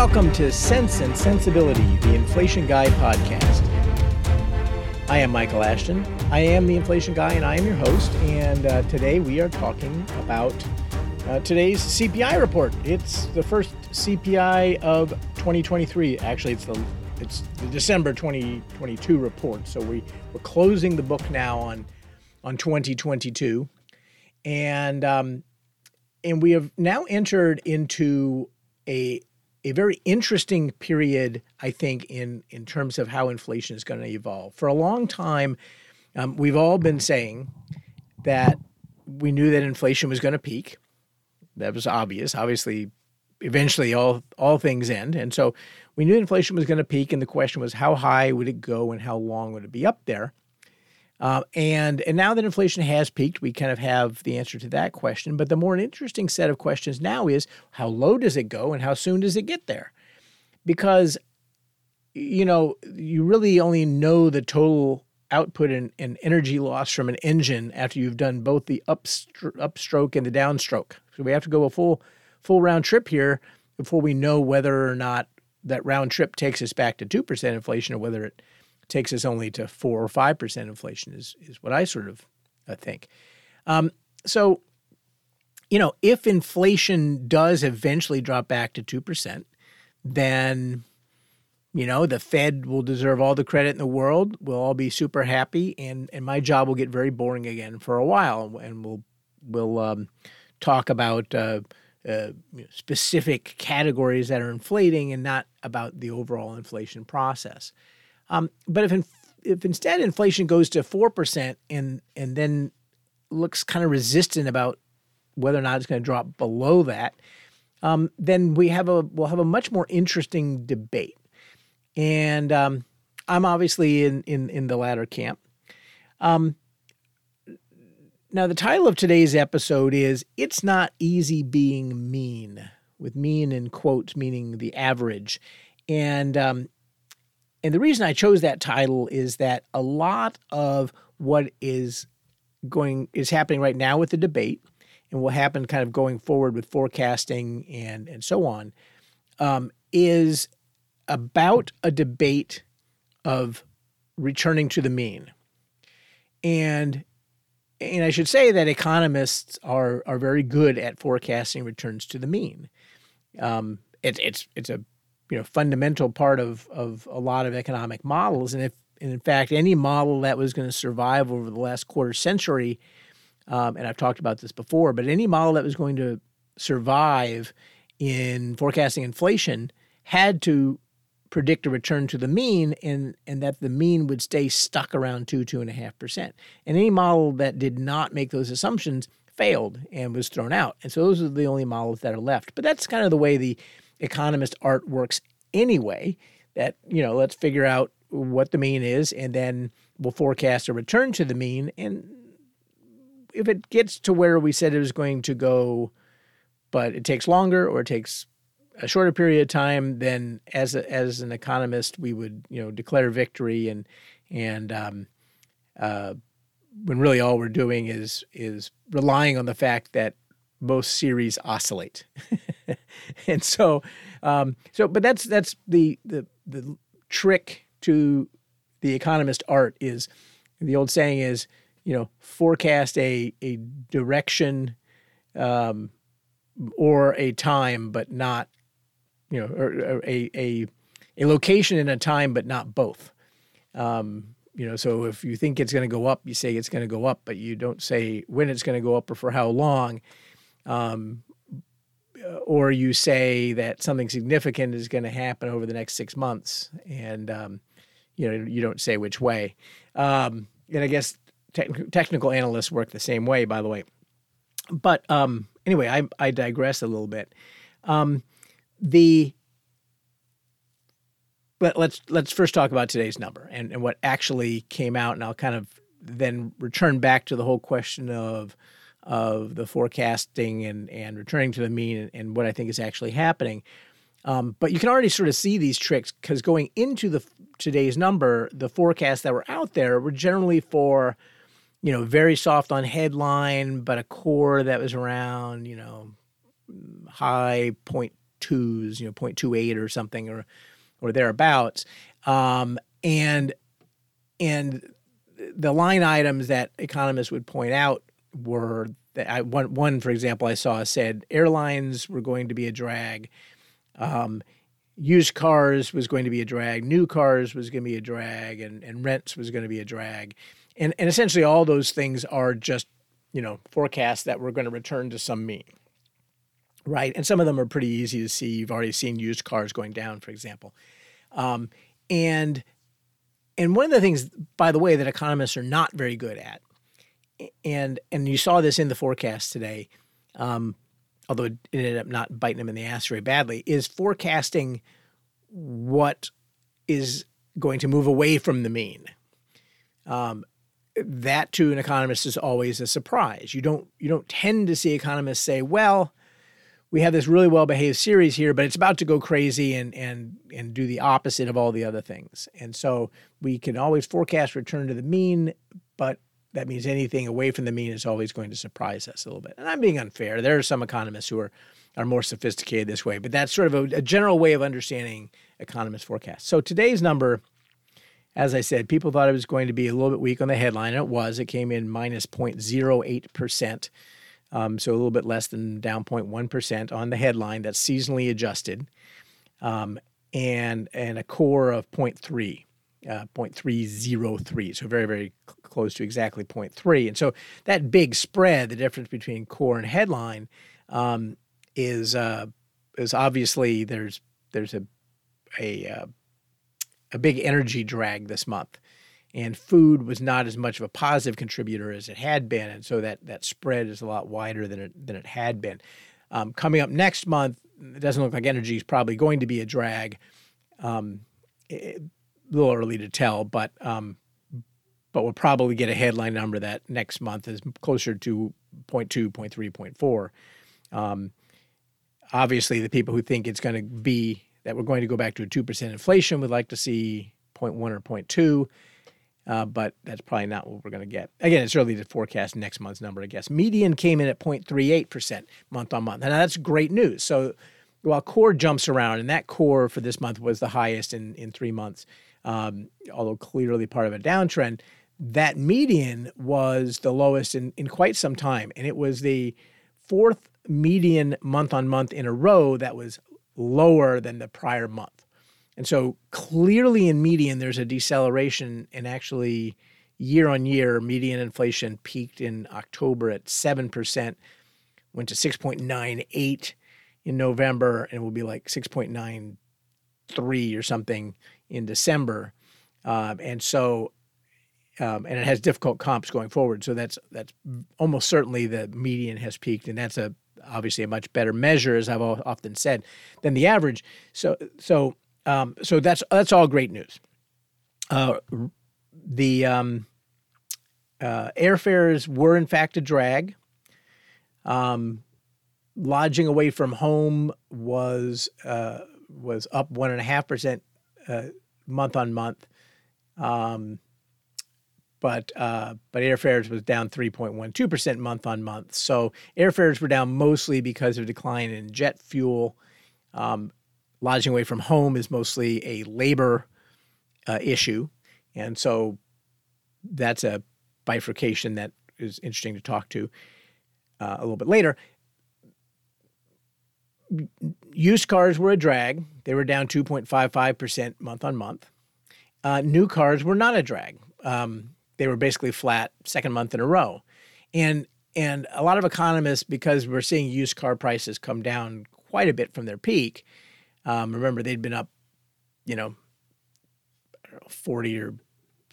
Welcome to Sense and Sensibility, the Inflation Guy podcast. I am Michael Ashton. I am the Inflation Guy, and I am your host. And uh, today we are talking about uh, today's CPI report. It's the first CPI of 2023. Actually, it's the it's the December 2022 report. So we we're closing the book now on on 2022, and um, and we have now entered into a a very interesting period, I think, in in terms of how inflation is going to evolve. For a long time, um, we've all been saying that we knew that inflation was going to peak. That was obvious. Obviously, eventually, all all things end, and so we knew inflation was going to peak. And the question was, how high would it go, and how long would it be up there? Uh, and and now that inflation has peaked, we kind of have the answer to that question. But the more interesting set of questions now is how low does it go and how soon does it get there? Because you know you really only know the total output and, and energy loss from an engine after you've done both the upstro- upstroke and the downstroke. So we have to go a full full round trip here before we know whether or not that round trip takes us back to two percent inflation or whether it takes us only to four or five percent inflation is is what I sort of uh, think. Um, so, you know, if inflation does eventually drop back to two percent, then you know the Fed will deserve all the credit in the world. We'll all be super happy, and and my job will get very boring again for a while, and we'll we'll um, talk about. Uh, uh, specific categories that are inflating and not about the overall inflation process. Um, but if if instead inflation goes to four percent and and then looks kind of resistant about whether or not it's going to drop below that, um, then we have a we'll have a much more interesting debate. And um, I'm obviously in in in the latter camp. Um, now, the title of today's episode is It's Not Easy Being Mean, with mean in quotes meaning the average. And um, and the reason I chose that title is that a lot of what is going is happening right now with the debate and will happen kind of going forward with forecasting and and so on um, is about a debate of returning to the mean. And and I should say that economists are are very good at forecasting returns to the mean. Um, it, it's it's a you know fundamental part of of a lot of economic models. And if and in fact any model that was going to survive over the last quarter century um, and i've talked about this before but any model that was going to survive in forecasting inflation had to predict a return to the mean and and that the mean would stay stuck around two two and a half percent. And any model that did not make those assumptions failed and was thrown out. And so those are the only models that are left. But that's kind of the way the economist art works anyway. That, you know, let's figure out what the mean is and then we'll forecast a return to the mean. And if it gets to where we said it was going to go, but it takes longer or it takes a shorter period of time, then as a, as an economist, we would you know declare victory and and um, uh, when really all we're doing is is relying on the fact that most series oscillate. and so, um, so, but that's that's the the the trick to the economist art is the old saying is you know forecast a a direction um, or a time, but not you know or, or a a a location and a time, but not both. Um, you know, so if you think it's going to go up, you say it's going to go up, but you don't say when it's going to go up or for how long. Um, or you say that something significant is going to happen over the next six months, and um, you know you don't say which way. Um, and I guess te- technical analysts work the same way, by the way. But um, anyway, I, I digress a little bit. Um, the let, let's let's first talk about today's number and, and what actually came out, and I'll kind of then return back to the whole question of of the forecasting and, and returning to the mean and, and what I think is actually happening. Um, but you can already sort of see these tricks because going into the today's number, the forecasts that were out there were generally for, you know, very soft on headline, but a core that was around, you know, high point twos, you know, 0.28 or something or or thereabouts. Um, and and the line items that economists would point out were I, one, one, for example, I saw said airlines were going to be a drag. Um, used cars was going to be a drag. New cars was going to be a drag, and, and rents was going to be a drag. And, and essentially, all those things are just, you know, forecasts that we're going to return to some mean. Right. And some of them are pretty easy to see. You've already seen used cars going down, for example. Um, and and one of the things, by the way, that economists are not very good at, and and you saw this in the forecast today, um, although it ended up not biting them in the ass very badly, is forecasting what is going to move away from the mean. Um, that to an economist is always a surprise. You don't you don't tend to see economists say, "Well, we have this really well behaved series here, but it's about to go crazy and and and do the opposite of all the other things. And so we can always forecast return to the mean, but that means anything away from the mean is always going to surprise us a little bit. And I'm being unfair. There are some economists who are are more sophisticated this way, but that's sort of a, a general way of understanding economist forecasts. So today's number, as I said, people thought it was going to be a little bit weak on the headline, and it was. It came in minus 0.08 percent. Um, so a little bit less than down 0.1% on the headline that's seasonally adjusted, um, and and a core of 0.3, uh, 0.303. So very very close to exactly 0.3. And so that big spread, the difference between core and headline, um, is uh, is obviously there's there's a a uh, a big energy drag this month and food was not as much of a positive contributor as it had been, and so that that spread is a lot wider than it than it had been. Um, coming up next month, it doesn't look like energy is probably going to be a drag. Um, it, a little early to tell, but um, but we'll probably get a headline number that next month is closer to 0.2, 0.3, 0.4. Um, obviously, the people who think it's going to be that we're going to go back to a 2% inflation would like to see 0.1 or 0.2 uh, but that's probably not what we're going to get. Again, it's early to forecast next month's number, I guess. Median came in at 0.38% month on month. And that's great news. So while core jumps around, and that core for this month was the highest in, in three months, um, although clearly part of a downtrend, that median was the lowest in, in quite some time. And it was the fourth median month on month in a row that was lower than the prior month. And so clearly in median, there's a deceleration, and actually, year on year, median inflation peaked in October at 7%, went to 6.98 in November, and will be like 6.93 or something in December. Um, and so, um, and it has difficult comps going forward. So that's that's almost certainly the median has peaked, and that's a obviously a much better measure, as I've often said, than the average. So so um, so that's that's all great news. Uh, the um, uh, airfares were in fact a drag. Um, lodging away from home was uh, was up one and a half percent uh, month on month, um, but uh, but airfares was down three point one two percent month on month. So airfares were down mostly because of decline in jet fuel. Um, lodging away from home is mostly a labor uh, issue. And so that's a bifurcation that is interesting to talk to uh, a little bit later. Used cars were a drag. They were down 2.55% month on month. Uh, new cars were not a drag. Um, they were basically flat second month in a row. And and a lot of economists, because we're seeing used car prices come down quite a bit from their peak, um, remember, they'd been up, you know, 40 or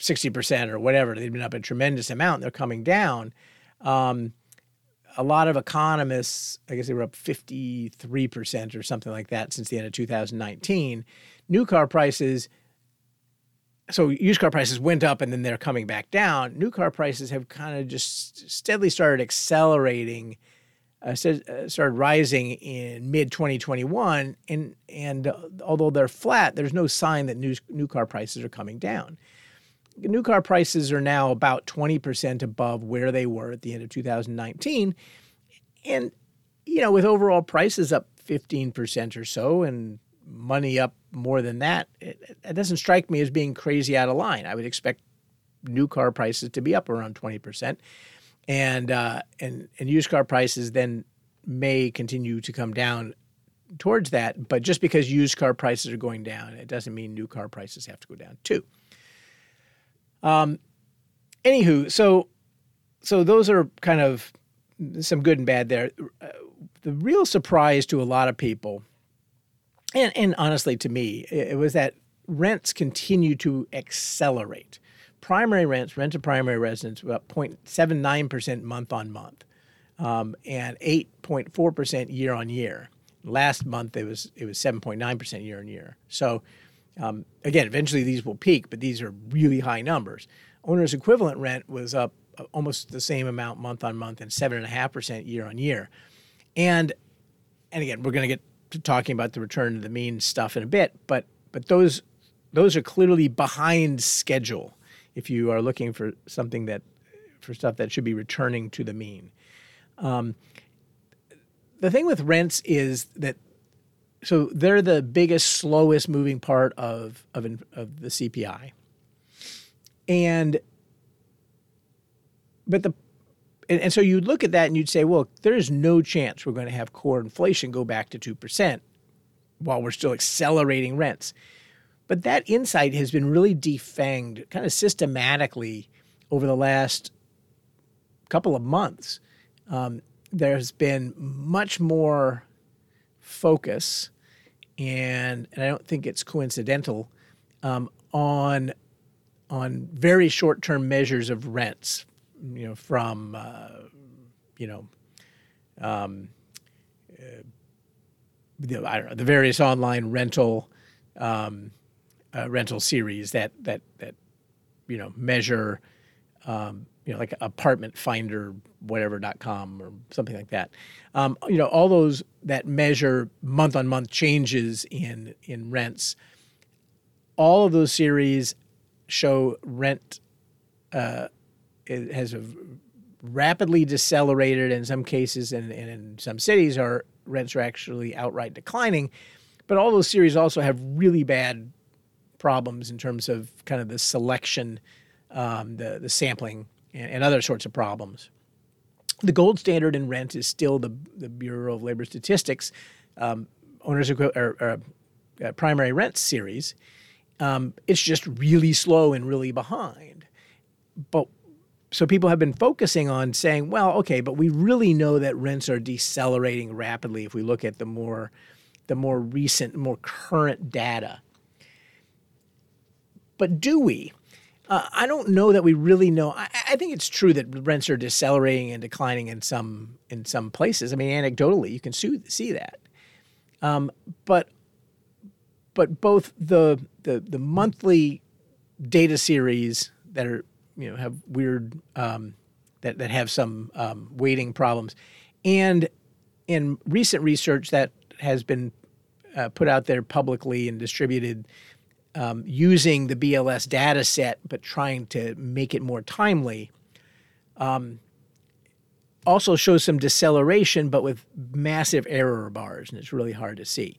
60% or whatever. They'd been up a tremendous amount. They're coming down. Um, a lot of economists, I guess they were up 53% or something like that since the end of 2019. New car prices, so used car prices went up and then they're coming back down. New car prices have kind of just steadily started accelerating uh, uh, started rising in mid 2021, and and uh, although they're flat, there's no sign that new new car prices are coming down. New car prices are now about 20% above where they were at the end of 2019, and you know with overall prices up 15% or so and money up more than that, it, it doesn't strike me as being crazy out of line. I would expect new car prices to be up around 20%. And, uh, and, and used car prices then may continue to come down towards that. But just because used car prices are going down, it doesn't mean new car prices have to go down too. Um, anywho, so so those are kind of some good and bad there. Uh, the real surprise to a lot of people, and, and honestly to me, it was that rents continue to accelerate. Primary rents, rent to primary residents, about 0.79% month on month, um, and 8.4% year on year. Last month it was it was 7.9% year on year. So um, again, eventually these will peak, but these are really high numbers. Owner's equivalent rent was up almost the same amount month on month and seven and a half percent year on year. And and again, we're going to get to talking about the return to the mean stuff in a bit, but but those those are clearly behind schedule. If you are looking for something that for stuff that should be returning to the mean. Um, the thing with rents is that so they're the biggest, slowest moving part of of, of the CPI, and but the and, and so you'd look at that and you'd say, well, there is no chance we're going to have core inflation go back to two percent while we're still accelerating rents. But that insight has been really defanged kind of systematically over the last couple of months. Um, there's been much more focus, and, and I don't think it's coincidental, um, on on very short term measures of rents, you know, from uh, you know, um, uh, the, I don't know the various online rental um, uh, rental series that that that you know measure um, you know like apartment finder whatever.com or something like that. Um, you know all those that measure month on month changes in in rents all of those series show rent uh, it has rapidly decelerated in some cases and, and in some cities our rents are actually outright declining but all those series also have really bad problems in terms of kind of the selection um, the, the sampling and, and other sorts of problems the gold standard in rent is still the, the Bureau of Labor Statistics um, owners or, or uh, primary rent series. Um, it's just really slow and really behind. But so people have been focusing on saying, well, okay, but we really know that rents are decelerating rapidly if we look at the more the more recent, more current data. But do we? Uh, I don't know that we really know. I, I, think it's true that rents are decelerating and declining in some in some places. I mean, anecdotally, you can see, see that. Um, but but both the, the the monthly data series that are you know have weird um, that that have some um, weighting problems, and in recent research that has been uh, put out there publicly and distributed um, using the BLS data set, but trying to make it more timely. Um, also shows some deceleration, but with massive error bars, and it's really hard to see.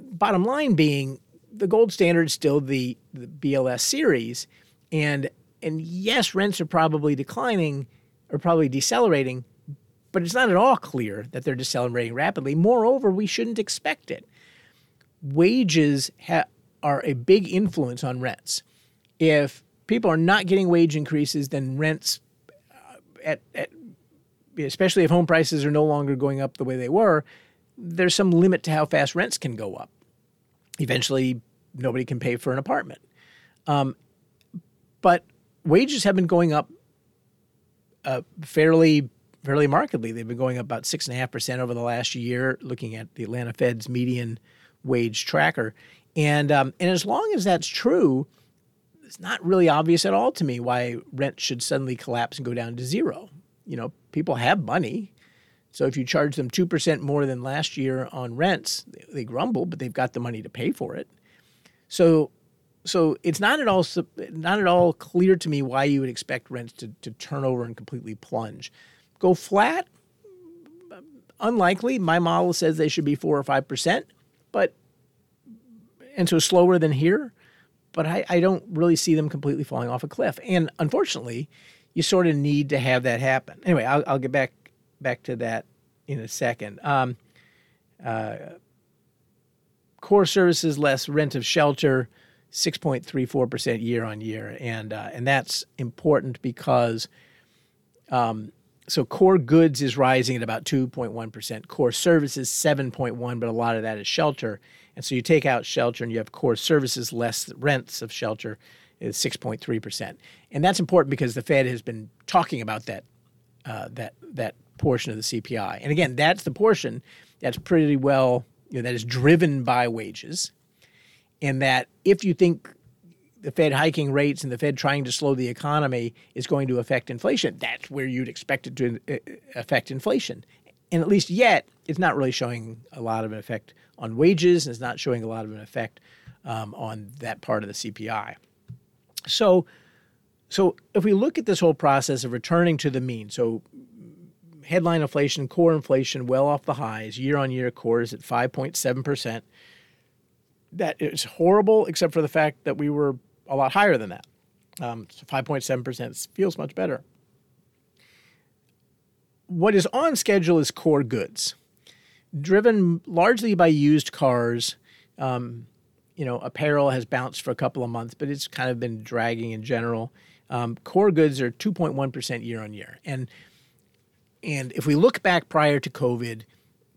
Bottom line being, the gold standard is still the, the BLS series, and and yes, rents are probably declining or probably decelerating, but it's not at all clear that they're decelerating rapidly. Moreover, we shouldn't expect it. Wages ha- are a big influence on rents. If people are not getting wage increases, then rents, uh, at, at, especially if home prices are no longer going up the way they were, there's some limit to how fast rents can go up. Eventually, nobody can pay for an apartment. Um, but wages have been going up uh, fairly fairly markedly. They've been going up about six and a half percent over the last year. Looking at the Atlanta Fed's median wage tracker, and um, and as long as that's true, it's not really obvious at all to me why rent should suddenly collapse and go down to zero. You know, people have money. So if you charge them 2% more than last year on rents, they grumble, but they've got the money to pay for it. So so it's not at all not at all clear to me why you would expect rents to, to turn over and completely plunge. Go flat, unlikely. My model says they should be four or five percent, but and so slower than here. But I, I don't really see them completely falling off a cliff. And unfortunately, you sort of need to have that happen. Anyway, I'll, I'll get back back to that in a second. Um, uh, core services less rent of shelter, 6.34% year on year. And, uh, and that's important because um, so core goods is rising at about 2.1%, core services 7.1, but a lot of that is shelter. And so you take out shelter and you have core services less rents of shelter is 6.3%. And that's important because the Fed has been talking about that uh, that that portion of the CPI. And again, that's the portion that's pretty well you know, that is driven by wages. And that if you think the Fed hiking rates and the Fed trying to slow the economy is going to affect inflation, that's where you'd expect it to uh, affect inflation. And at least yet, it's not really showing a lot of an effect on wages, and it's not showing a lot of an effect um, on that part of the CPI. So, so if we look at this whole process of returning to the mean, so headline inflation, core inflation, well off the highs, year on year core is at 5.7%. That is horrible, except for the fact that we were a lot higher than that. Um, so 5.7% feels much better. What is on schedule is core goods, driven largely by used cars. Um, you know, apparel has bounced for a couple of months, but it's kind of been dragging in general. Um, core goods are 2.1% year on year. And, and if we look back prior to COVID,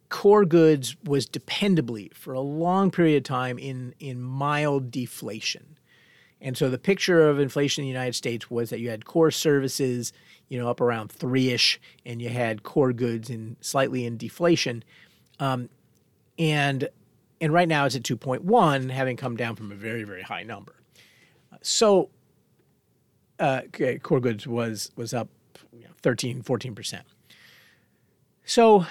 core goods was dependably for a long period of time in, in mild deflation. And so the picture of inflation in the United States was that you had core services, you know, up around three ish, and you had core goods in slightly in deflation. Um, and and right now it's at 2.1, having come down from a very very high number. So uh, core goods was was up you know, 13 14 percent. So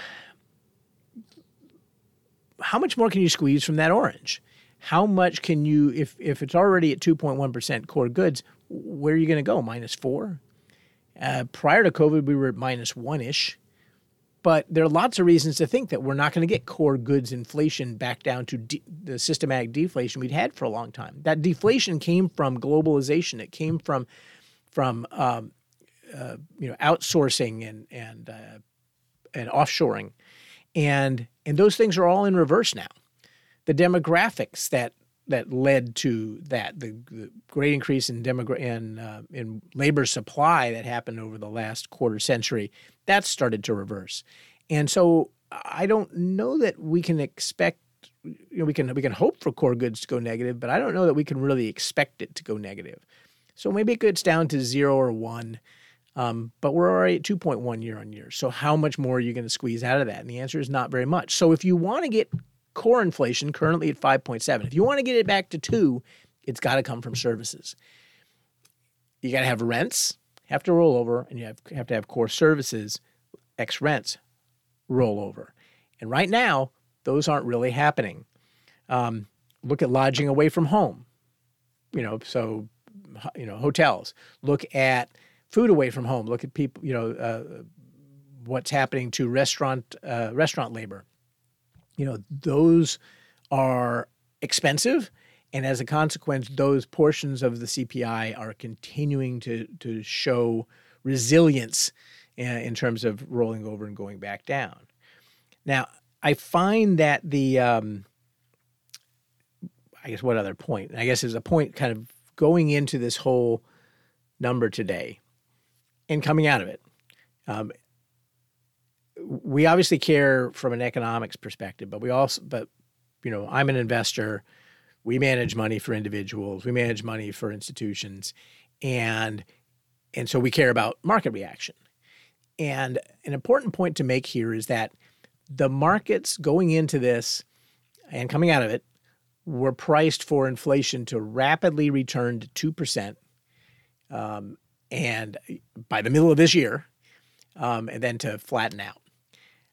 how much more can you squeeze from that orange? how much can you if if it's already at 2.1% core goods where are you going to go? Minus four? Uh, prior to covid we were at minus one-ish. But there are lots of reasons to think that we're not going to get core goods inflation back down to de- the systematic deflation we'd had for a long time. That deflation came from globalization. It came from from um, uh, you know outsourcing and and uh, and offshoring and and those things are all in reverse now. The demographics that that led to that the, the great increase in demogra- in uh, in labor supply that happened over the last quarter century that started to reverse. And so i don't know that we can expect you know we can we can hope for core goods to go negative but i don't know that we can really expect it to go negative. So maybe it gets down to 0 or 1 um, but we're already at 2.1 year on year so how much more are you going to squeeze out of that and the answer is not very much so if you want to get core inflation currently at 5.7. If you want to get it back to 2, it's got to come from services. You got to have rents have to roll over and you have, have to have core services X rents roll over. And right now, those aren't really happening. Um, look at lodging away from home. You know, so you know hotels. Look at food away from home. Look at people. You know, uh, what's happening to restaurant uh, restaurant labor you know, those are expensive. And as a consequence, those portions of the CPI are continuing to, to show resilience in, uh, in terms of rolling over and going back down. Now, I find that the, um, I guess, what other point? I guess there's a point kind of going into this whole number today and coming out of it. Um, we obviously care from an economics perspective, but we also, but you know, I'm an investor. We manage money for individuals. We manage money for institutions, and and so we care about market reaction. And an important point to make here is that the markets going into this and coming out of it were priced for inflation to rapidly return to two percent, um, and by the middle of this year, um, and then to flatten out.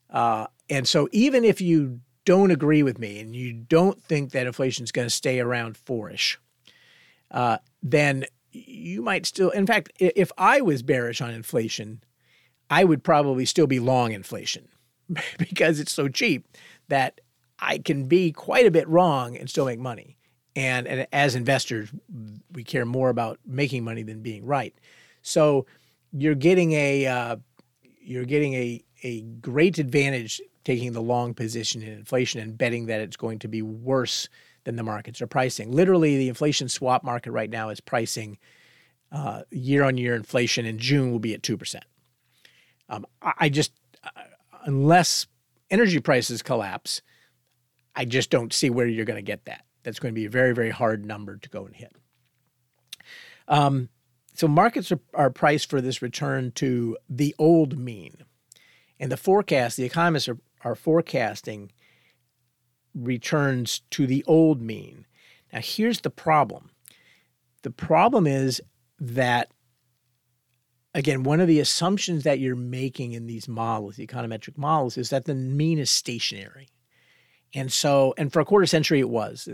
Uh, and so even if you don't agree with me and you don't think that inflation is going to stay around fourish, uh, then you might still. In fact, if I was bearish on inflation, I would probably still be long inflation because it's so cheap that I can be quite a bit wrong and still make money. And, and as investors, we care more about making money than being right. So you're getting a uh, you're getting a a great advantage taking the long position in inflation and betting that it's going to be worse than the markets are pricing. Literally, the inflation swap market right now is pricing year on year inflation in June will be at 2%. Um, I just, uh, unless energy prices collapse, I just don't see where you're going to get that. That's going to be a very, very hard number to go and hit. Um, so markets are, are priced for this return to the old mean. And the forecast, the economists are, are forecasting returns to the old mean. Now, here's the problem the problem is that, again, one of the assumptions that you're making in these models, the econometric models, is that the mean is stationary. And so, and for a quarter century, it was.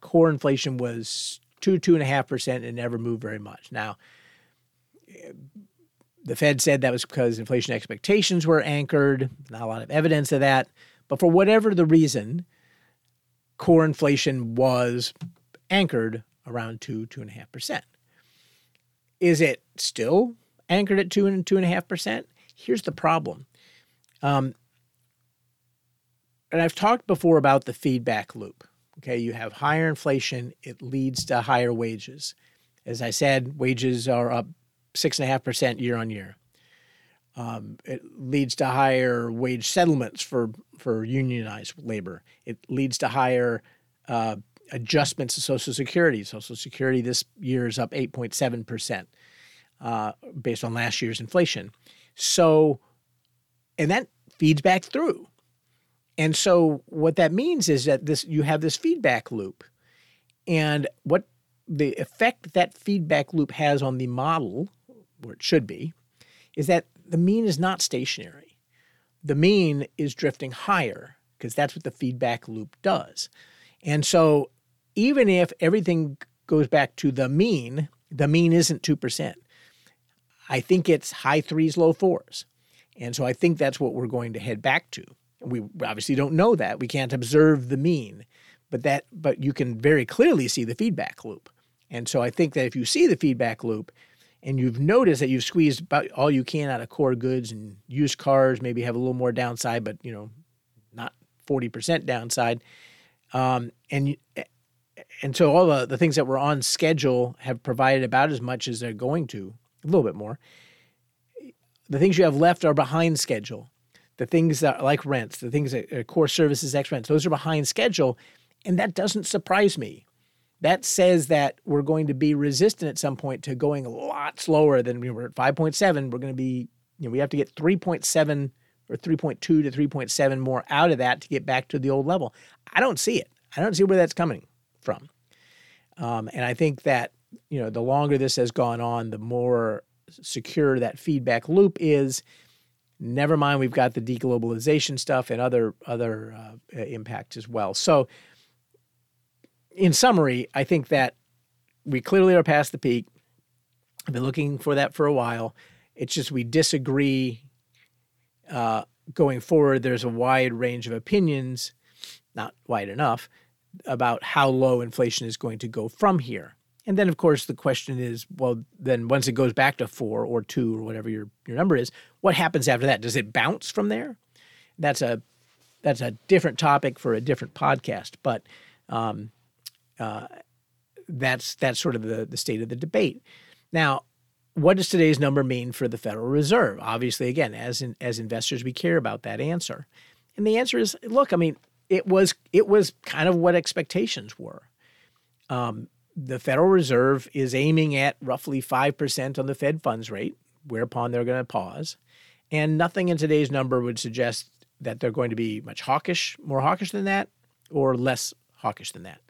Core inflation was two, two and a half percent and never moved very much. Now, the Fed said that was because inflation expectations were anchored, not a lot of evidence of that. But for whatever the reason, core inflation was anchored around two, two and a half percent. Is it still anchored at two and two and a half percent? Here's the problem. Um, and I've talked before about the feedback loop. Okay, you have higher inflation, it leads to higher wages. As I said, wages are up six and a half percent year on year. Um, it leads to higher wage settlements for for unionized labor. It leads to higher uh, adjustments to Social Security. Social Security this year is up 8.7 percent uh, based on last year's inflation. So, and that feeds back through. And so, what that means is that this you have this feedback loop, and what the effect that feedback loop has on the model, where it should be, is that the mean is not stationary. The mean is drifting higher because that's what the feedback loop does. And so even if everything goes back to the mean, the mean isn't 2%. I think it's high threes, low fours. And so I think that's what we're going to head back to. We obviously don't know that. We can't observe the mean, but that but you can very clearly see the feedback loop. And so I think that if you see the feedback loop, and you've noticed that you've squeezed about all you can out of core goods and used cars maybe have a little more downside but you know not 40% downside um, and and so all the, the things that were on schedule have provided about as much as they're going to a little bit more the things you have left are behind schedule the things that like rents the things that core services ex rents those are behind schedule and that doesn't surprise me that says that we're going to be resistant at some point to going a lot slower than we were at 5.7. We're going to be, you know, we have to get 3.7 or 3.2 to 3.7 more out of that to get back to the old level. I don't see it. I don't see where that's coming from. Um, and I think that, you know, the longer this has gone on, the more secure that feedback loop is. Never mind, we've got the deglobalization stuff and other other uh, impacts as well. So in summary, I think that we clearly are past the peak. I've been looking for that for a while. It's just we disagree uh, going forward. There's a wide range of opinions, not wide enough, about how low inflation is going to go from here. And then, of course, the question is, well, then once it goes back to four or two or whatever your, your number is, what happens after that? Does it bounce from there? That's a that's a different topic for a different podcast. But um, uh, that's that's sort of the, the state of the debate. Now, what does today's number mean for the Federal Reserve? Obviously, again, as in, as investors, we care about that answer, and the answer is, look, I mean, it was it was kind of what expectations were. Um, the Federal Reserve is aiming at roughly five percent on the Fed funds rate, whereupon they're going to pause, and nothing in today's number would suggest that they're going to be much hawkish, more hawkish than that, or less hawkish than that.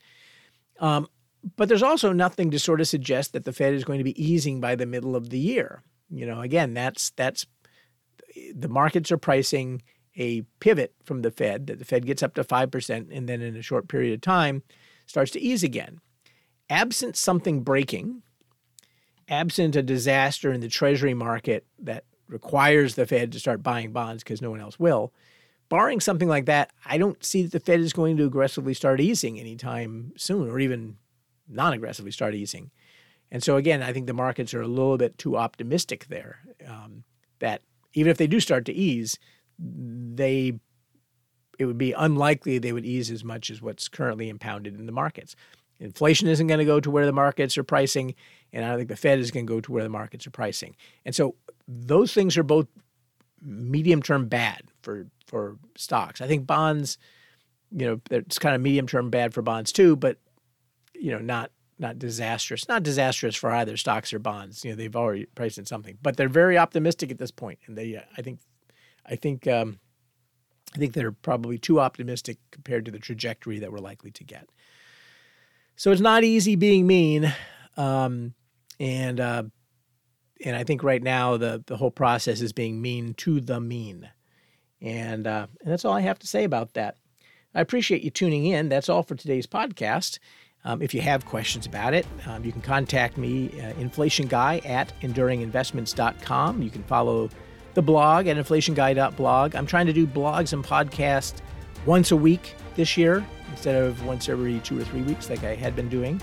Um, but there's also nothing to sort of suggest that the Fed is going to be easing by the middle of the year. You know, again, that's that's the markets are pricing a pivot from the Fed that the Fed gets up to 5% and then in a short period of time starts to ease again. Absent something breaking, absent a disaster in the treasury market that requires the Fed to start buying bonds because no one else will, barring something like that, I don't see that the Fed is going to aggressively start easing anytime soon, or even non-aggressively start easing. And so again, I think the markets are a little bit too optimistic there. Um, that even if they do start to ease, they it would be unlikely they would ease as much as what's currently impounded in the markets. Inflation isn't going to go to where the markets are pricing, and I don't think the Fed is going to go to where the markets are pricing. And so those things are both medium term bad for for stocks. I think bonds, you know, it's kind of medium term bad for bonds too, but you know, not not disastrous. Not disastrous for either stocks or bonds. You know, they've already priced in something, but they're very optimistic at this point, and they, I think, I think, um, I think they're probably too optimistic compared to the trajectory that we're likely to get. So it's not easy being mean, um, and uh, and I think right now the the whole process is being mean to the mean, and uh, and that's all I have to say about that. I appreciate you tuning in. That's all for today's podcast. Um, if you have questions about it, um, you can contact me, uh, Inflation Guy at enduringinvestments.com. You can follow the blog at inflationguy.blog. I'm trying to do blogs and podcasts once a week this year instead of once every two or three weeks like I had been doing.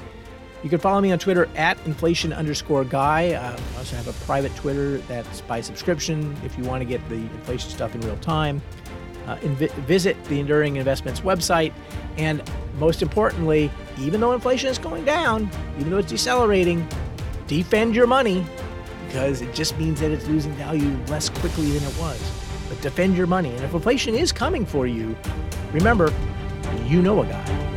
You can follow me on Twitter at inflation underscore guy. Uh, I also have a private Twitter that's by subscription if you want to get the inflation stuff in real time. Uh, inv- visit the Enduring Investments website. And most importantly, even though inflation is going down, even though it's decelerating, defend your money because it just means that it's losing value less quickly than it was. But defend your money. And if inflation is coming for you, remember, you know a guy.